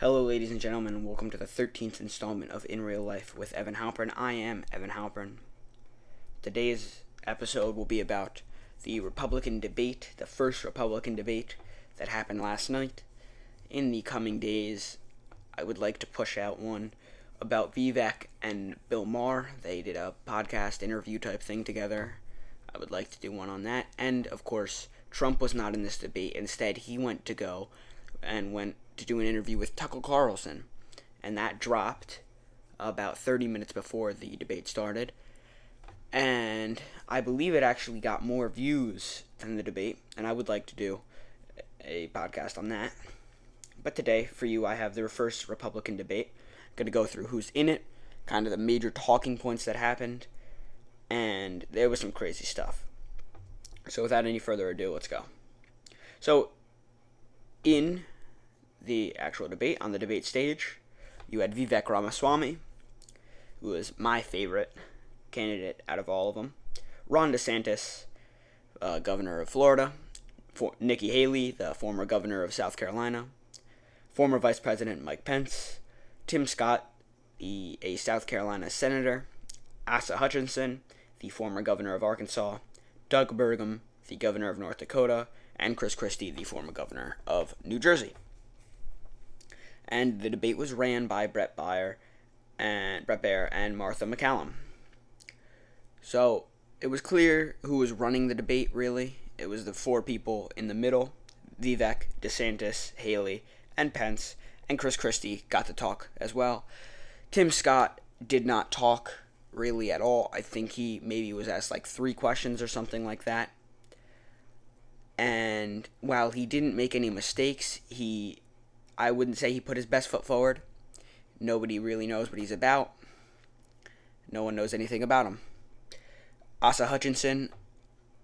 Hello, ladies and gentlemen, and welcome to the 13th installment of In Real Life with Evan Halpern. I am Evan Halpern. Today's episode will be about the Republican debate, the first Republican debate that happened last night. In the coming days, I would like to push out one about Vivek and Bill Maher. They did a podcast interview type thing together. I would like to do one on that. And, of course, Trump was not in this debate. Instead, he went to go and went to do an interview with Tucker Carlson, and that dropped about 30 minutes before the debate started. And I believe it actually got more views than the debate, and I would like to do a podcast on that. But today, for you, I have the first Republican debate. I'm going to go through who's in it, kind of the major talking points that happened, and there was some crazy stuff. So, without any further ado, let's go. So, in the actual debate on the debate stage, you had Vivek Ramaswamy, who was my favorite candidate out of all of them, Ron DeSantis, uh, governor of Florida, for Nikki Haley, the former governor of South Carolina, former Vice President Mike Pence, Tim Scott, the, a South Carolina senator, Asa Hutchinson, the former governor of Arkansas, Doug Burgum, the governor of North Dakota, and Chris Christie, the former governor of New Jersey and the debate was ran by Bret Baier and Bret Baier and Martha MacCallum. So it was clear who was running the debate. Really, it was the four people in the middle: Vivek, DeSantis, Haley, and Pence. And Chris Christie got to talk as well. Tim Scott did not talk really at all. I think he maybe was asked like three questions or something like that. And while he didn't make any mistakes, he I wouldn't say he put his best foot forward. Nobody really knows what he's about. No one knows anything about him. Asa Hutchinson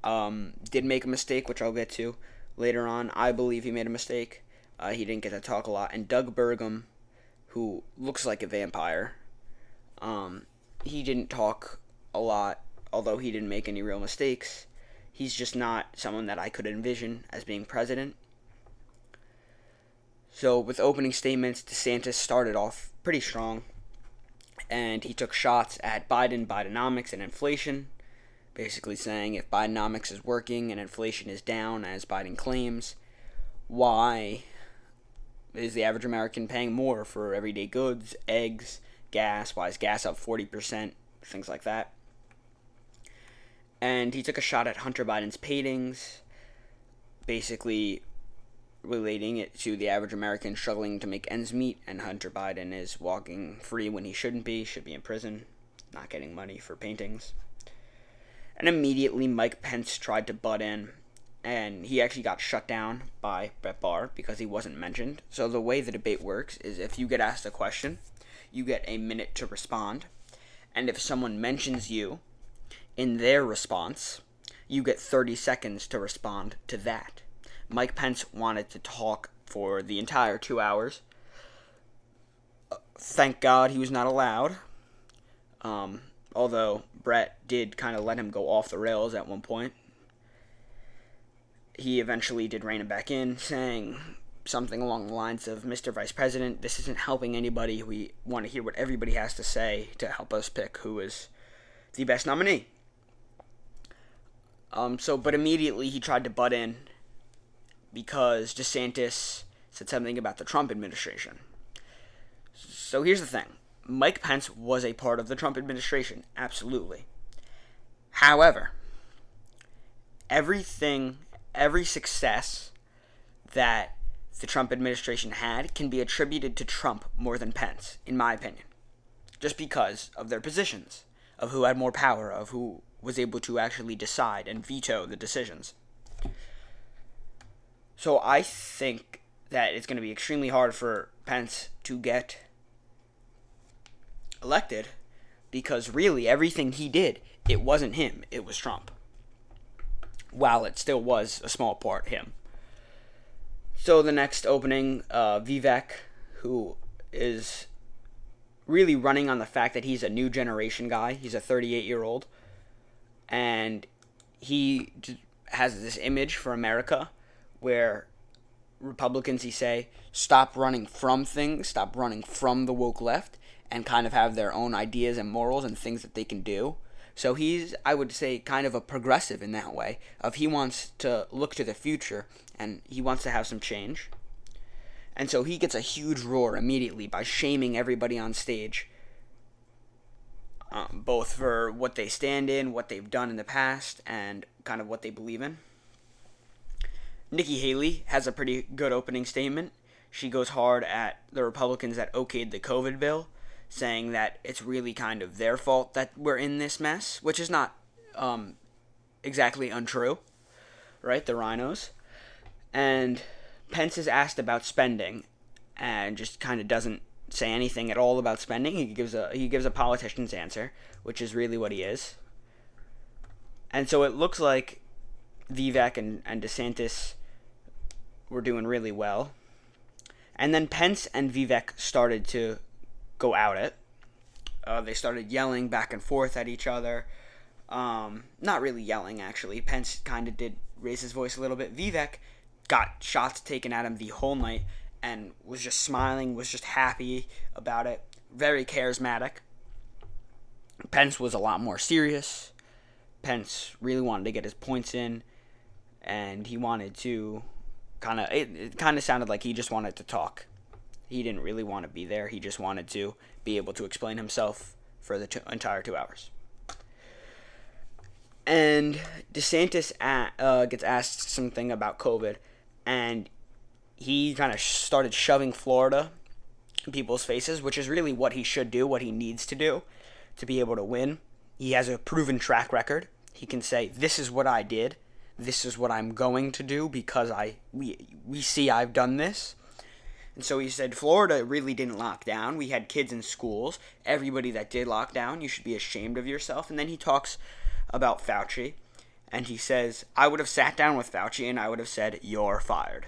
um, did make a mistake, which I'll get to later on. I believe he made a mistake. Uh, he didn't get to talk a lot. And Doug Burgum, who looks like a vampire, um, he didn't talk a lot, although he didn't make any real mistakes. He's just not someone that I could envision as being president. So, with opening statements, DeSantis started off pretty strong, and he took shots at Biden, Bidenomics, and inflation, basically saying if Bidenomics is working and inflation is down, as Biden claims, why is the average American paying more for everyday goods, eggs, gas? Why is gas up 40%? Things like that. And he took a shot at Hunter Biden's paintings, basically relating it to the average American struggling to make ends meet, and Hunter Biden is walking free when he shouldn't be, should be in prison, not getting money for paintings. And immediately Mike Pence tried to butt in, and he actually got shut down by Bret Baier because he wasn't mentioned. So the way the debate works is if you get asked a question, you get a minute to respond, and if someone mentions you in their response, you get 30 seconds to respond to that. Mike Pence wanted to talk for the entire two hours. thank God he was not allowed. Um, although Bret did kind of let him go off the rails at one point. He eventually did rein him back in, saying something along the lines of Mr. Vice President, this isn't helping anybody. We want to hear what everybody has to say to help us pick who is the best nominee. Um, so, but immediately he tried to butt in because DeSantis said something about the Trump administration. So here's the thing Mike Pence was a part of the Trump administration, absolutely. However, everything, every success that the Trump administration had can be attributed to Trump more than Pence, in my opinion. Just because of their positions, of who had more power, of who was able to actually decide and veto the decisions. So I think that it's going to be extremely hard for Pence to get elected because really everything he did, it wasn't him, it was Trump. While it still was a small part him. So the next opening, uh, Vivek, who is really running on the fact that he's a new generation guy. He's a 38 year old, and he has this image for America where Republicans, he say, stop running from things, stop running from the woke left, and kind of have their own ideas and morals and things that they can do. So he's, I would say, kind of a progressive in that way. Of he wants to look to the future and he wants to have some change. And so he gets a huge roar immediately by shaming everybody on stage, um, both for what they stand in, what they've done in the past, and kind of what they believe in. Nikki Haley has a pretty good opening statement. She goes hard at the Republicans that okayed the COVID bill, saying that it's really kind of their fault that we're in this mess, which is not um, exactly untrue, right? The RINOs. And Pence is asked about spending and just kind of doesn't say anything at all about spending. He gives a he gives a politician's answer, which is really what he is. And so it looks like Vivek and, and DeSantis were doing really well. And then Pence and Vivek started to go out it. Uh, they started yelling back and forth at each other. Um, not really yelling, actually. Pence kind of did raise his voice a little bit. Vivek got shots taken at him the whole night and was just smiling, was just happy about it. Very charismatic. Pence was a lot more serious. Pence really wanted to get his points in, and he wanted to kind of. It, it kind of sounded like he just wanted to talk. He didn't really want to be there. He just wanted to be able to explain himself for the entire two hours. And DeSantis at, uh, gets asked something about COVID, and he kind of started shoving Florida in people's faces, which is really what he should do, what he needs to do to be able to win. He has a proven track record. He can say, "This is what I did. This is what I'm going to do because I we we see I've done this." And so he said, Florida really didn't lock down. We had kids in schools. Everybody that did lock down, you should be ashamed of yourself. And then he talks about Fauci. And he says, I would have sat down with Fauci and I would have said, You're fired.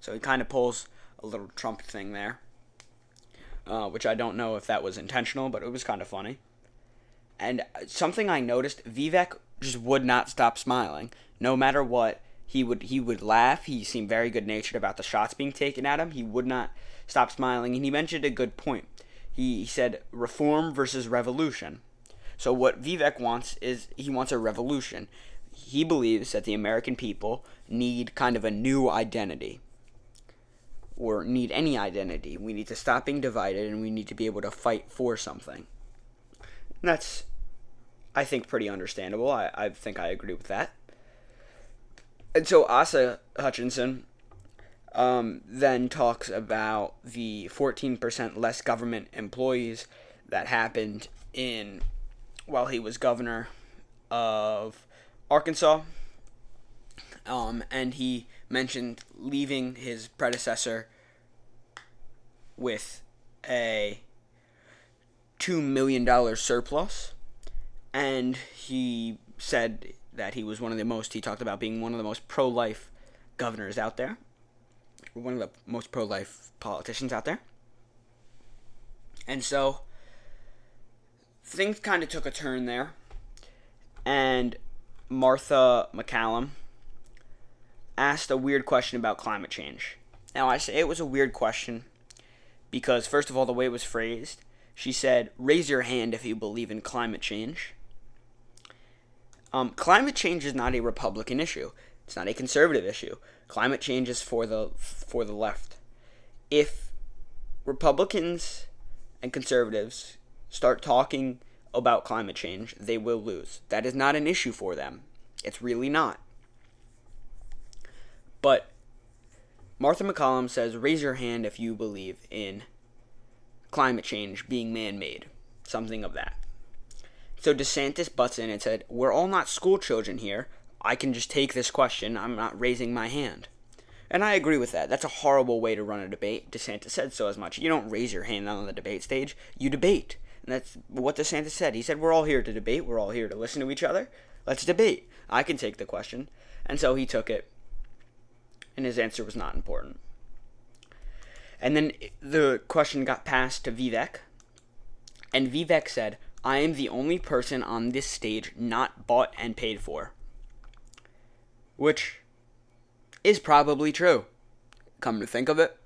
So he kind of pulls a little Trump thing there, uh, which I don't know if that was intentional, but it was kind of funny. And something I noticed, Vivek just would not stop smiling. No matter what, he would he would laugh. He seemed very good natured about the shots being taken at him. He would not stop smiling, and he mentioned a good point. He, he said reform versus revolution. So what Vivek wants is he wants a revolution. He believes that the American people need kind of a new identity or need any identity. We need to stop being divided and we need to be able to fight for something. And that's, I think, pretty understandable. I, I think I agree with that. And so Asa Hutchinson um, then talks about the 14% less government employees that happened in while he was governor of Arkansas. Um, and he mentioned leaving his predecessor with a $2 million surplus. And he said that he was one of the most, he talked about being one of the most pro life governors out there, one of the most pro life politicians out there. And so things kind of took a turn there. And Martha MacCallum asked a weird question about climate change. Now, I say it was a weird question because, first of all, the way it was phrased, she said, Raise your hand if you believe in climate change. Um, climate change is not a Republican issue. It's not a conservative issue. Climate change is for the for the left. If Republicans and conservatives start talking about climate change, they will lose. That is not an issue for them. It's really not. But Martha MacCallum says, raise your hand if you believe in climate change being man made. Something of that. So DeSantis butts in and said, We're all not school children here. I can just take this question. I'm not raising my hand. And I agree with that. That's a horrible way to run a debate. DeSantis said so as much. You don't raise your hand on the debate stage, you debate. And that's what DeSantis said. He said, We're all here to debate. We're all here to listen to each other. Let's debate. I can take the question. And so he took it. And his answer was not important. And then the question got passed to Vivek. And Vivek said, I am the only person on this stage not bought and paid for. Which is probably true. come to think of it.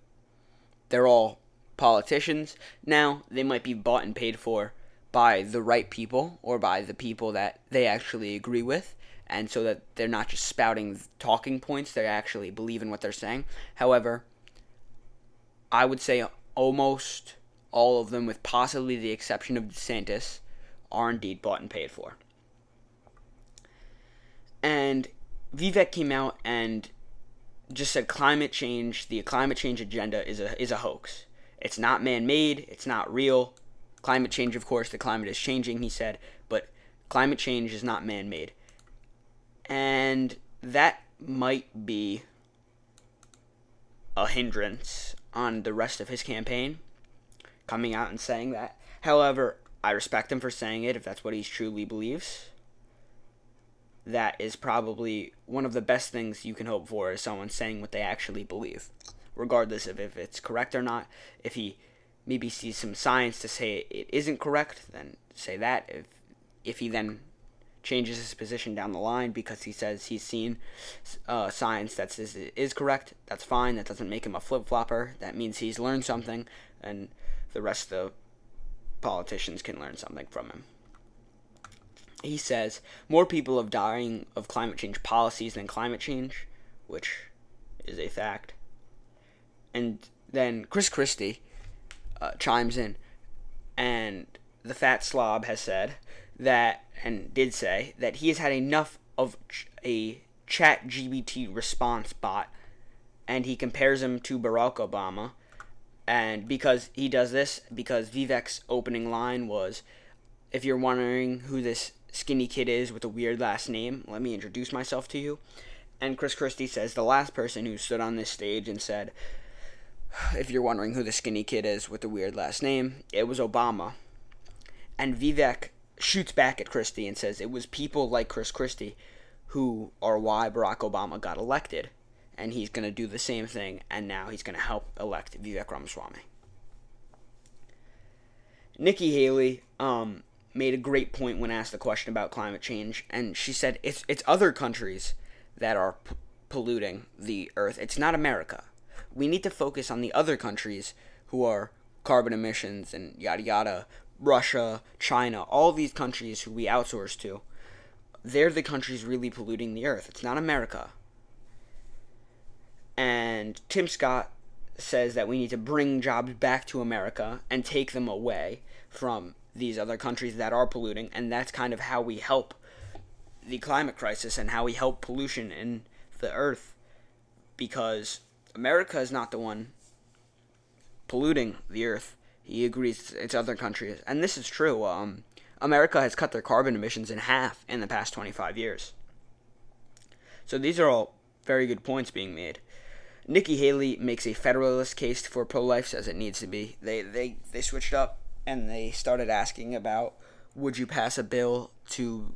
They're all politicians. Now, they might be bought and paid for by the right people or by the people that they actually agree with, and so that they're not just spouting talking points, they actually believe in what they're saying. However, I would say almost all of them, with possibly the exception of DeSantis, are indeed bought and paid for. And Vivek came out and just said climate change, the climate change agenda is a is a hoax. It's not man-made, it's not real. Climate change, of course, the climate is changing, he said, but climate change is not man-made. And that might be a hindrance on the rest of his campaign coming out and saying that. However, I respect him for saying it if that's what he truly believes. That is probably one of the best things you can hope for is someone saying what they actually believe, regardless of if it's correct or not. If he maybe sees some science to say it isn't correct, then say that. If if he then changes his position down the line because he says he's seen uh, science that says it is correct, that's fine. That doesn't make him a flip flopper. That means he's learned something, and the rest of the politicians can learn something from him. He says more people are dying of climate change policies than climate change, which is a fact. And then Chris Christie uh, chimes in, and the fat slob has said that, and did say, that he has had enough of ch- a ChatGPT response bot, and he compares him to Barack Obama and because he does this, because Vivek's opening line was, if you're wondering who this skinny kid is with a weird last name, let me introduce myself to you. And Chris Christie says, the last person who stood on this stage and said, if you're wondering who the skinny kid is with the weird last name, it was Obama. And Vivek shoots back at Christie and says, it was people like Chris Christie who are why Barack Obama got elected and he's going to do the same thing, and now he's going to help elect Vivek Ramaswamy. Nikki Haley um, made a great point when asked the question about climate change, and she said it's it's other countries that are p- polluting the earth. It's not America. We need to focus on the other countries who are carbon emissions and yada yada. Russia, China, all these countries who we outsource to, they're the countries really polluting the earth. It's not America. And Tim Scott says that we need to bring jobs back to America and take them away from these other countries that are polluting. And that's kind of how we help the climate crisis and how we help pollution in the earth. Because America is not the one polluting the earth. He agrees it's other countries. And this is true. Um, America has cut their carbon emissions in half in the past 25 years. So these are all very good points being made. Nikki Haley makes a federalist case for pro-life, says it needs to be. They they they switched up and they started asking about would you pass a bill to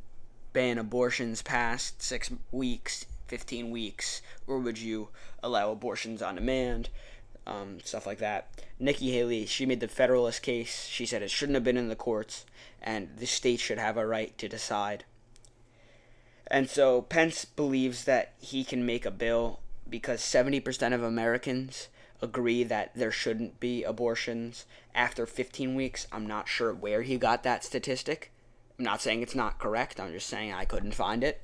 ban abortions past six weeks, fifteen weeks, or would you allow abortions on demand? Um, stuff like that. Nikki Haley, she made the Federalist case. She said it shouldn't have been in the courts, and the state should have a right to decide. And so Pence believes that he can make a bill because 70% of Americans agree that there shouldn't be abortions after 15 weeks. I'm not sure where he got that statistic. I'm not saying it's not correct. I'm just saying I couldn't find it.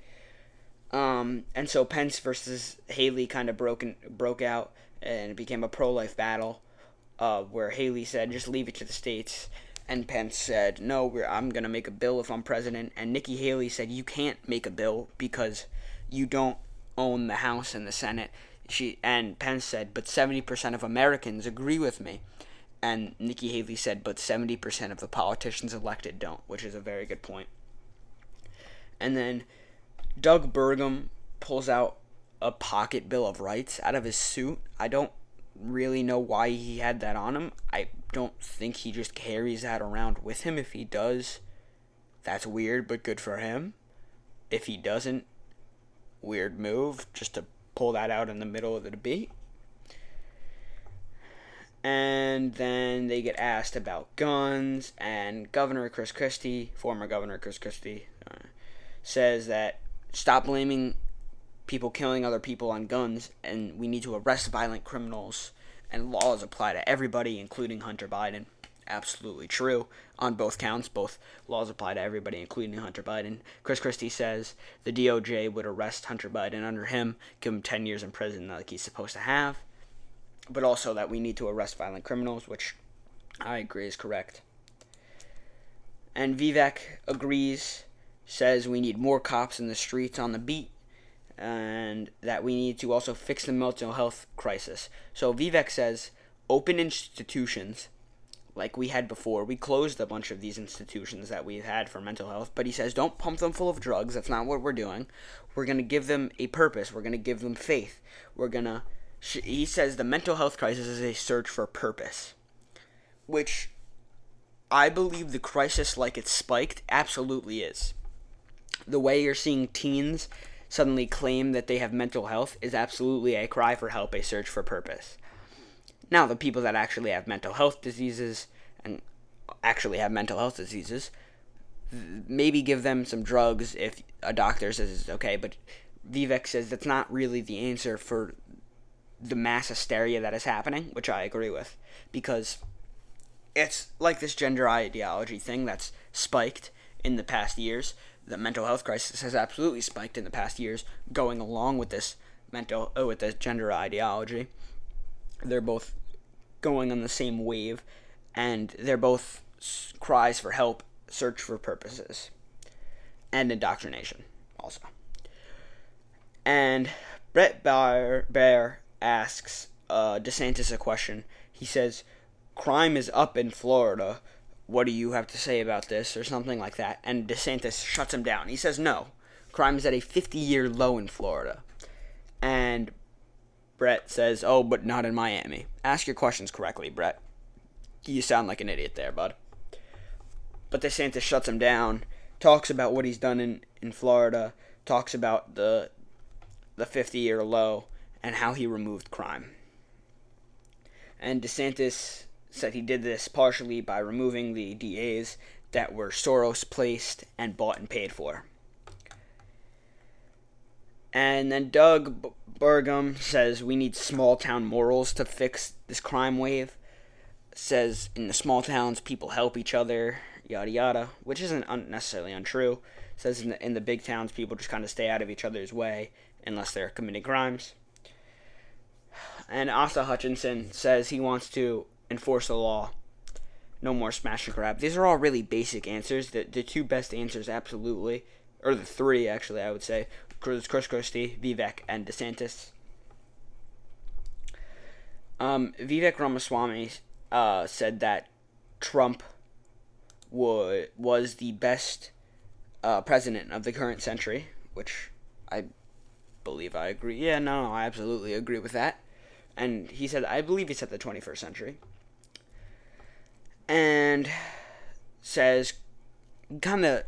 Um, and so Pence versus Haley kind of broke broke out, and it became a pro-life battle, uh, where Haley said, "Just leave it to the states," and Pence said, "No, I'm gonna make a bill if I'm president." And Nikki Haley said, "You can't make a bill because you don't own the House and the Senate. She and Pence said, but 70% of Americans agree with me. And Nikki Haley said, but 70% of the politicians elected don't, which is a very good point. And then Doug Burgum pulls out a pocket bill of rights out of his suit. I don't really know why he had that on him. I don't think he just carries that around with him. If he does, that's weird, but good for him. If he doesn't, weird move just to pull that out in the middle of the debate. And then they get asked about guns, and Governor Chris Christie, former Governor Chris Christie, uh, says that stop blaming people killing other people on guns, and we need to arrest violent criminals, and laws apply to everybody, including Hunter Biden. Absolutely true on both counts. Both laws apply to everybody, including Hunter Biden. Chris Christie says the DOJ would arrest Hunter Biden under him, give him 10 years in prison like he's supposed to have, but also that we need to arrest violent criminals, which I agree is correct. And Vivek agrees, says we need more cops in the streets on the beat, and that we need to also fix the mental health crisis. So Vivek says open institutions like we had before. We closed a bunch of these institutions that we've had for mental health, but he says don't pump them full of drugs. That's not what we're doing. We're going to give them a purpose. We're going to give them faith. We're going to he says the mental health crisis is a search for purpose, which I believe the crisis like it's spiked absolutely is. The way you're seeing teens suddenly claim that they have mental health is absolutely a cry for help, a search for purpose. Now, the people that actually have mental health diseases and actually have mental health diseases, maybe give them some drugs if a doctor says it's okay, but Vivek says that's not really the answer for the mass hysteria that is happening, which I agree with, because it's like this gender ideology thing that's spiked in the past years. The mental health crisis has absolutely spiked in the past years, going along with this mental oh, with this gender ideology. They're both going on the same wave, and they're both cries for help, search for purposes, and indoctrination also. And Bret Baier asks uh, DeSantis a question. He says, "Crime is up in Florida. What do you have to say about this?" or something like that. And DeSantis shuts him down. He says, "No, crime is at a 50-year low in Florida." And Bret says, "Oh, but not in Miami." Ask your questions correctly, Bret. You sound like an idiot there, bud. But DeSantis shuts him down. Talks about what he's done in, in Florida. Talks about the the 50 year low and how he removed crime. And DeSantis said he did this partially by removing the DAs that were Soros placed and bought and paid for. And then Doug Burgum says we need small town morals to fix this crime wave. Says in the small towns people help each other, yada yada, which isn't un- necessarily untrue. Says in the, in the big towns people just kind of stay out of each other's way unless they're committing crimes. And Asa Hutchinson says he wants to enforce the law. No more smash and grab. These are all really basic answers. The, the two best answers, absolutely, or the three actually, I would say, Chris, Chris Christie, Vivek, and DeSantis. Um, Vivek Ramaswamy uh, said that Trump would was the best uh, president of the current century, which I believe I agree. Yeah, no, no, I absolutely agree with that. And he said, I believe he said the 21st century. And says, kind of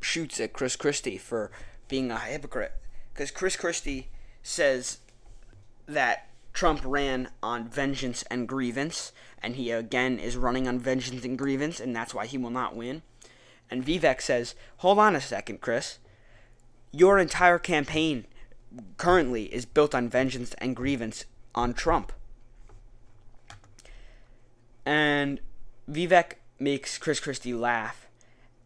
shoots at Chris Christie for being a hypocrite. Because Chris Christie says that Trump ran on vengeance and grievance, and he again is running on vengeance and grievance, and that's why he will not win. And Vivek says, Hold on a second, Chris. Your entire campaign currently is built on vengeance and grievance on Trump. And Vivek makes Chris Christie laugh,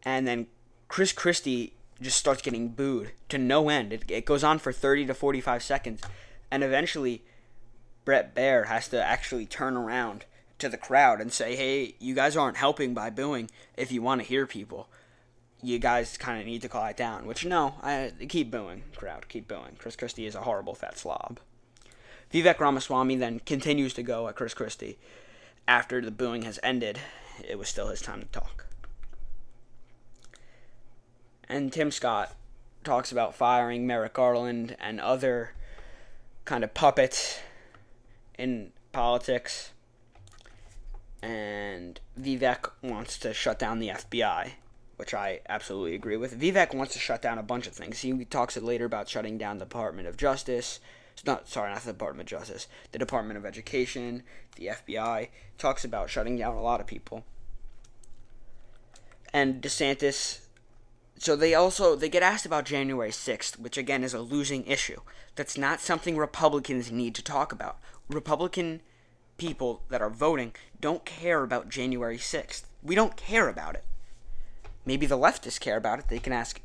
and then Chris Christie just starts getting booed to no end. It, it goes on for 30 to 45 seconds, and eventually Bret Baier has to actually turn around to the crowd and say, hey, you guys aren't helping by booing if you want to hear people. You guys kind of need to quiet down. Which, no, I keep booing, crowd, keep booing. Chris Christie is a horrible fat slob. Vivek Ramaswamy then continues to go at Chris Christie. After the booing has ended, it was still his time to talk. And Tim Scott talks about firing Merrick Garland and other kind of puppets in politics. And Vivek wants to shut down the FBI, which I absolutely agree with. Vivek wants to shut down a bunch of things. He talks later about shutting down the Department of Justice. It's not sorry, not the Department of Justice, the Department of Education, the FBI. Talks about shutting down a lot of people. And DeSantis so they also they get asked about January 6th, which again is a losing issue. That's not something Republicans need to talk about. Republican people that are voting don't care about January 6th. We don't care about it. Maybe the leftists care about it. They can ask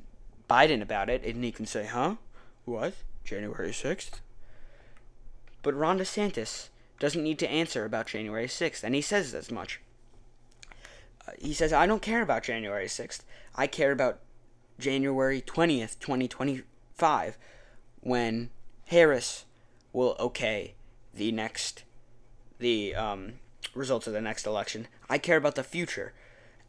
Biden about it and he can say, "Huh? What? January 6th?" But Ron DeSantis doesn't need to answer about January 6th, and he says as much. Uh, he says, I don't care about January 6th. I care about January 20th, 2025, when Harris will okay the next, the um, results of the next election. I care about the future.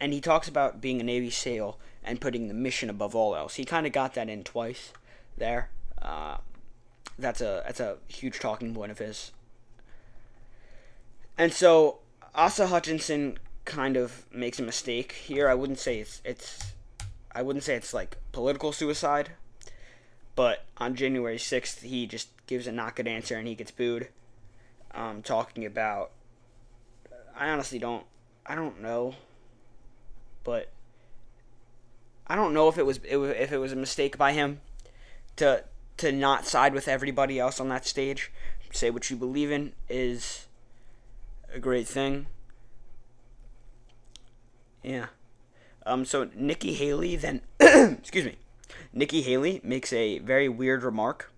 And he talks about being a Navy SEAL and putting the mission above all else. He kind of got that in twice there. Uh, that's a that's a huge talking point of his. And so Asa Hutchinson kind of makes a mistake here. I wouldn't say it's it's I wouldn't say it's like political suicide, but on January 6th he just gives a not good answer and he gets booed. Um, talking about I honestly don't I don't know, but I don't know if it was if it was a mistake by him to to not side with everybody else on that stage. Say what you believe in is a great thing. Yeah. Um. So Nikki Haley then, excuse me, Nikki Haley makes a very weird remark,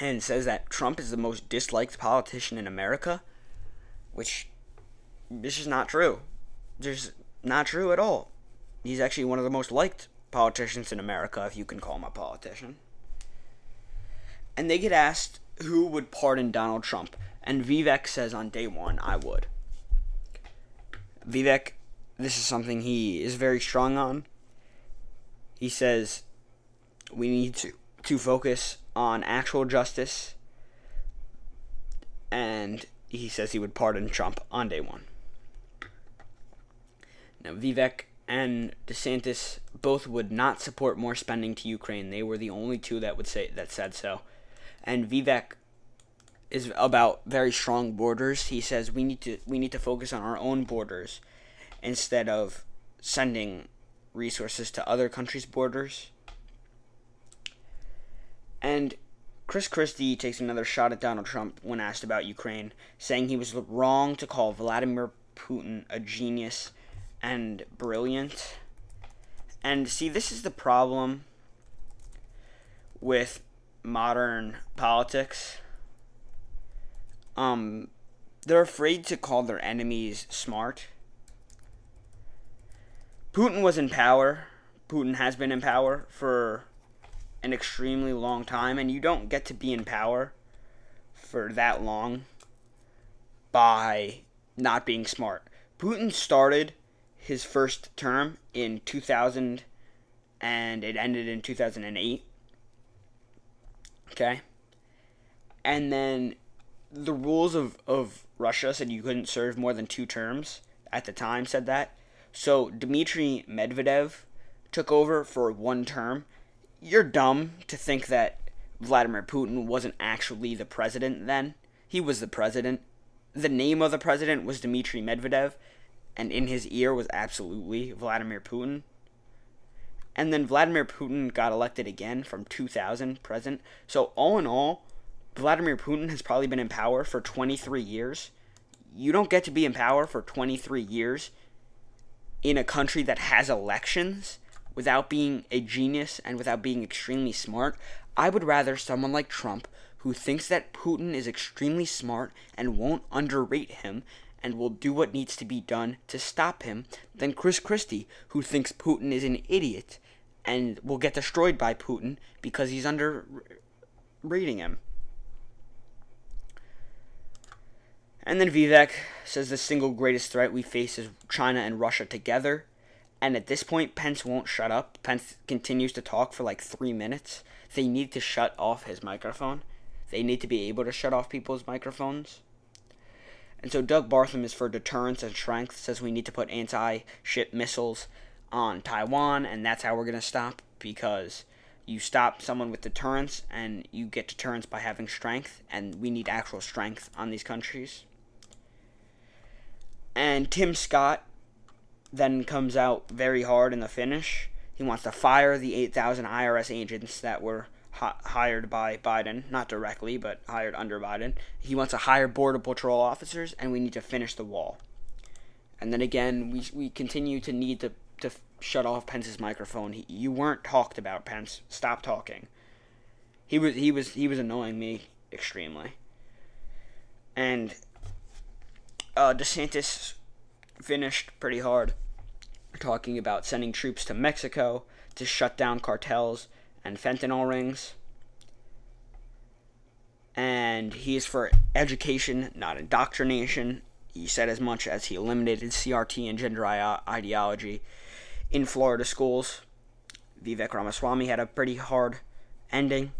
and says that Trump is the most disliked politician in America, which this is not true. Is not true at all. He's actually one of the most liked politicians in America, if you can call him a politician. And they get asked who would pardon Donald Trump, and Vivek says on day one, I would. Vivek, this is something he is very strong on. He says we need to, to focus on actual justice, and he says he would pardon Trump on day one. Now, Vivek and DeSantis both would not support more spending to Ukraine. They were the only two that would say that said so. And Vivek is about very strong borders. He says we need to we need to focus on our own borders instead of sending resources to other countries' borders. And Chris Christie takes another shot at Donald Trump when asked about Ukraine, saying he was wrong to call Vladimir Putin a genius and brilliant. And see, this is the problem with modern politics. Um, they're afraid to call their enemies smart. Putin was in power. Putin has been in power for an extremely long time, and you don't get to be in power for that long by not being smart. Putin started his first term in 2000 and it ended in 2008. Okay? And then the rules of, of Russia said you couldn't serve more than two terms at the time, said that. So Dmitry Medvedev took over for one term. You're dumb to think that Vladimir Putin wasn't actually the president then. He was the president. The name of the president was Dmitry Medvedev and in his ear was absolutely Vladimir Putin. And then Vladimir Putin got elected again from 2000 present. So all in all, Vladimir Putin has probably been in power for 23 years. You don't get to be in power for 23 years in a country that has elections without being a genius and without being extremely smart. I would rather someone like Trump who thinks that Putin is extremely smart and won't underrate him and will do what needs to be done to stop him than Chris Christie, who thinks Putin is an idiot and will get destroyed by Putin because he's underrating him. And then Vivek says the single greatest threat we face is China and Russia together. And at this point, Pence won't shut up. Pence continues to talk for like three minutes. They need to shut off his microphone. They need to be able to shut off people's microphones. And so Doug Burgum is for deterrence and strength, says we need to put anti ship missiles on Taiwan, and that's how we're going to stop because you stop someone with deterrence and you get deterrence by having strength, and we need actual strength on these countries. And Tim Scott then comes out very hard in the finish, He wants to fire the 8,000 IRS agents that were hi- hired by Biden, not directly, but hired under Biden. He wants to hire Border Patrol officers, and we need to finish the wall. And then again, we, we continue to need to, to shut off Pence's microphone. He, you weren't talked about, Pence. Stop talking. He was he was he was annoying me extremely. And uh, DeSantis finished pretty hard, talking about sending troops to Mexico to shut down cartels and fentanyl rings. And he is for education, not indoctrination. He said as much as he eliminated CRT and gender ideology in Florida schools. Vivek Ramaswamy had a pretty hard ending,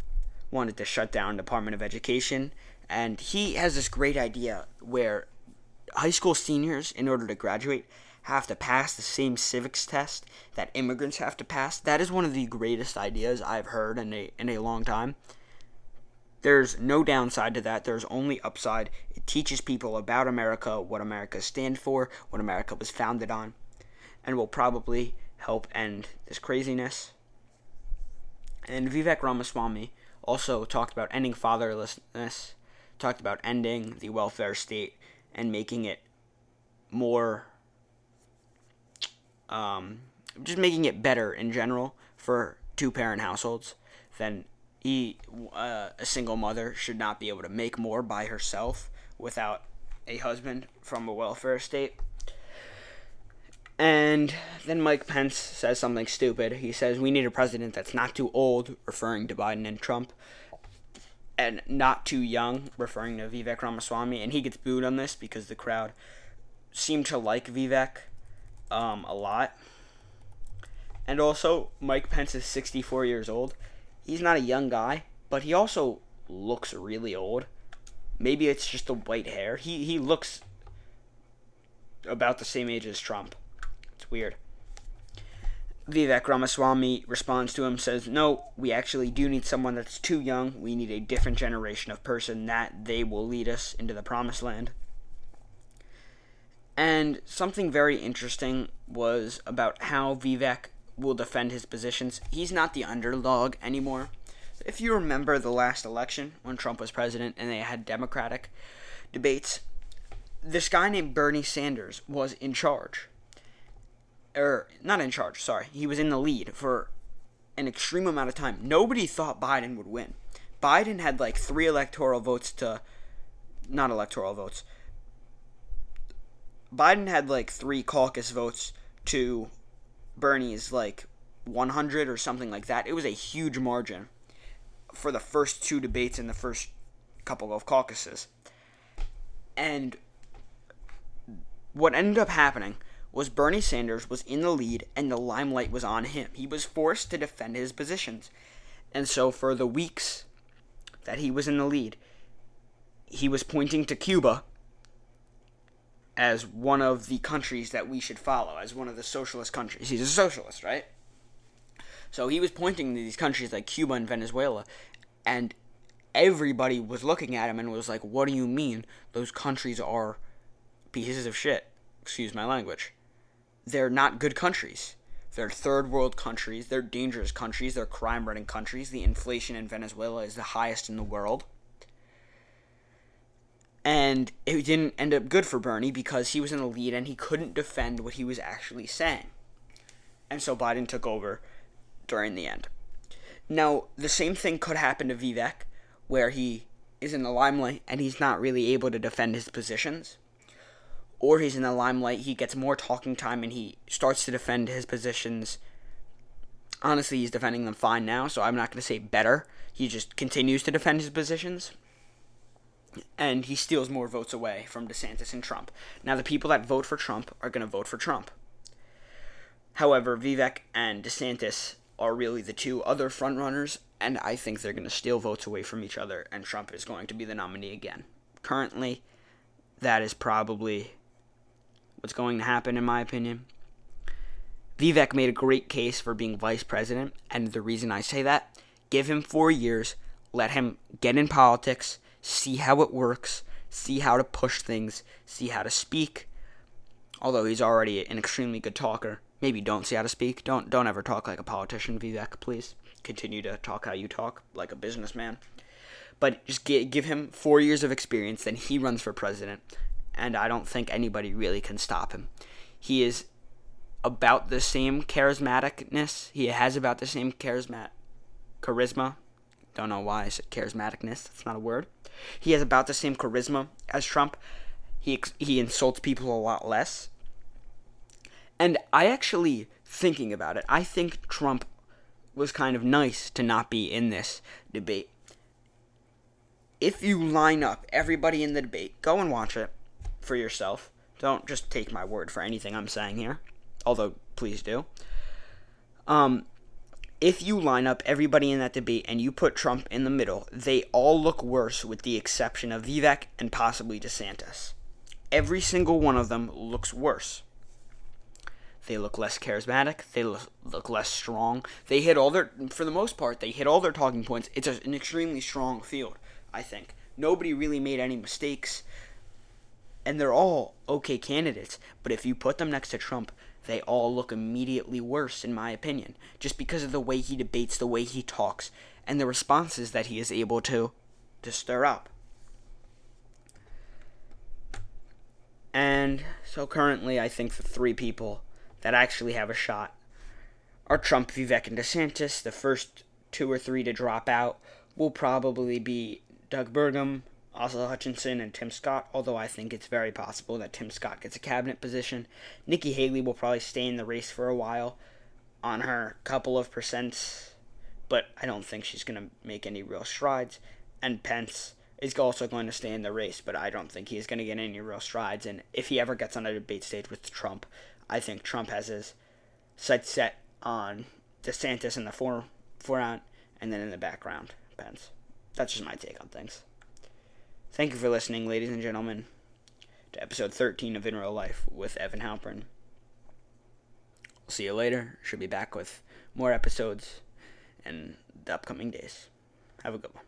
wanted to shut down Department of Education, and he has this great idea where high school seniors, in order to graduate, have to pass the same civics test that immigrants have to pass. That is one of the greatest ideas I've heard in a in a long time. There's no downside to that. There's only upside. It teaches people about America, what America stands for, what America was founded on, and will probably help end this craziness. And Vivek Ramaswamy also talked about ending fatherlessness, talked about ending the welfare state and making it more um, just making it better in general for two parent households then he uh, a single mother should not be able to make more by herself without a husband from a welfare state and then Mike Pence says something stupid. He says we need a president that's not too old, referring to Biden and Trump, and not too young, referring to Vivek Ramaswamy. And he gets booed on this because the crowd seemed to like Vivek um, a lot. And also, Mike Pence is 64 years old. He's not a young guy, but he also looks really old. Maybe it's just the white hair. He he looks about the same age as Trump. It's weird. Vivek Ramaswamy responds to him, says, No, we actually do need someone that's too young. We need a different generation of person that they will lead us into the promised land. And something very interesting was about how Vivek will defend his positions. He's not the underdog anymore. If you remember the last election when Trump was president and they had Democratic debates, this guy named Bernie Sanders was in charge. Or, not in charge, sorry. He was in the lead for an extreme amount of time. Nobody thought Biden would win. Biden had like three electoral votes to. Not electoral votes. Biden had like three caucus votes to Bernie's like 100 or something like that. It was a huge margin for the first two debates in the first couple of caucuses. And what ended up happening was Bernie Sanders was in the lead and the limelight was on him. He was forced to defend his positions. And so for the weeks that he was in the lead, he was pointing to Cuba as one of the countries that we should follow, as one of the socialist countries. He's a socialist, right? So he was pointing to these countries like Cuba and Venezuela, and everybody was looking at him and was like, What do you mean those countries are pieces of shit? Excuse my language. They're not good countries. They're third world countries. They're dangerous countries. They're crime ridden countries. The inflation in Venezuela is the highest in the world. And it didn't end up good for Bernie because he was in the lead and he couldn't defend what he was actually saying. And so Biden took over during the end. Now, the same thing could happen to Vivek, where he is in the limelight and he's not really able to defend his positions. Or he's in the limelight, he gets more talking time and he starts to defend his positions. Honestly, he's defending them fine now, so I'm not going to say better. He just continues to defend his positions and he steals more votes away from DeSantis and Trump. Now, the people that vote for Trump are going to vote for Trump. However, Vivek and DeSantis are really the two other frontrunners, and I think they're going to steal votes away from each other, and Trump is going to be the nominee again. Currently, that is probably what's going to happen, in my opinion. Vivek made a great case for being vice president, and the reason I say that, give him four years, let him get in politics see how it works, see how to push things, see how to speak. Although he's already an extremely good talker, maybe don't see how to speak. Don't don't ever talk like a politician, Vivek, please. Continue to talk how you talk, like a businessman. But just give, give him four years of experience, then he runs for president, and I don't think anybody really can stop him. He is about the same charismaticness. He has about the same charisma, charisma. Don't know why I said charismaticness. That's not a word. He has about the same charisma as Trump. He he insults people a lot less. And I actually thinking about it, I think Trump was kind of nice to not be in this debate. If you line up everybody in the debate, go and watch it for yourself. Don't just take my word for anything I'm saying here, although please do. Um, if you line up everybody in that debate and you put Trump in the middle, they all look worse with the exception of Vivek and possibly DeSantis. Every single one of them looks worse. They look less charismatic. They look, less strong. They hit all their, for the most part, they hit all their talking points. It's an extremely strong field, I think. Nobody really made any mistakes. And they're all okay candidates. But if you put them next to Trump, they all look immediately worse, in my opinion, just because of the way he debates, the way he talks, and the responses that he is able to, to stir up. And so currently, I think the three people that actually have a shot are Trump, Vivek, and DeSantis. The first two or three to drop out will probably be Doug Burgum, Asa Hutchinson, and Tim Scott, although I think it's very possible that Tim Scott gets a cabinet position. Nikki Haley will probably stay in the race for a while on her couple of percents, but I don't think she's going to make any real strides. And Pence is also going to stay in the race, but I don't think he's going to get any real strides. And if he ever gets on a debate stage with Trump, I think Trump has his sights set on DeSantis in the fore, forefront and then in the background, Pence. That's just my take on things. Thank you for listening, ladies and gentlemen, to episode 13 of In Real Life with Evan Halpern. See you later. Should be back with more episodes in the upcoming days. Have a good one.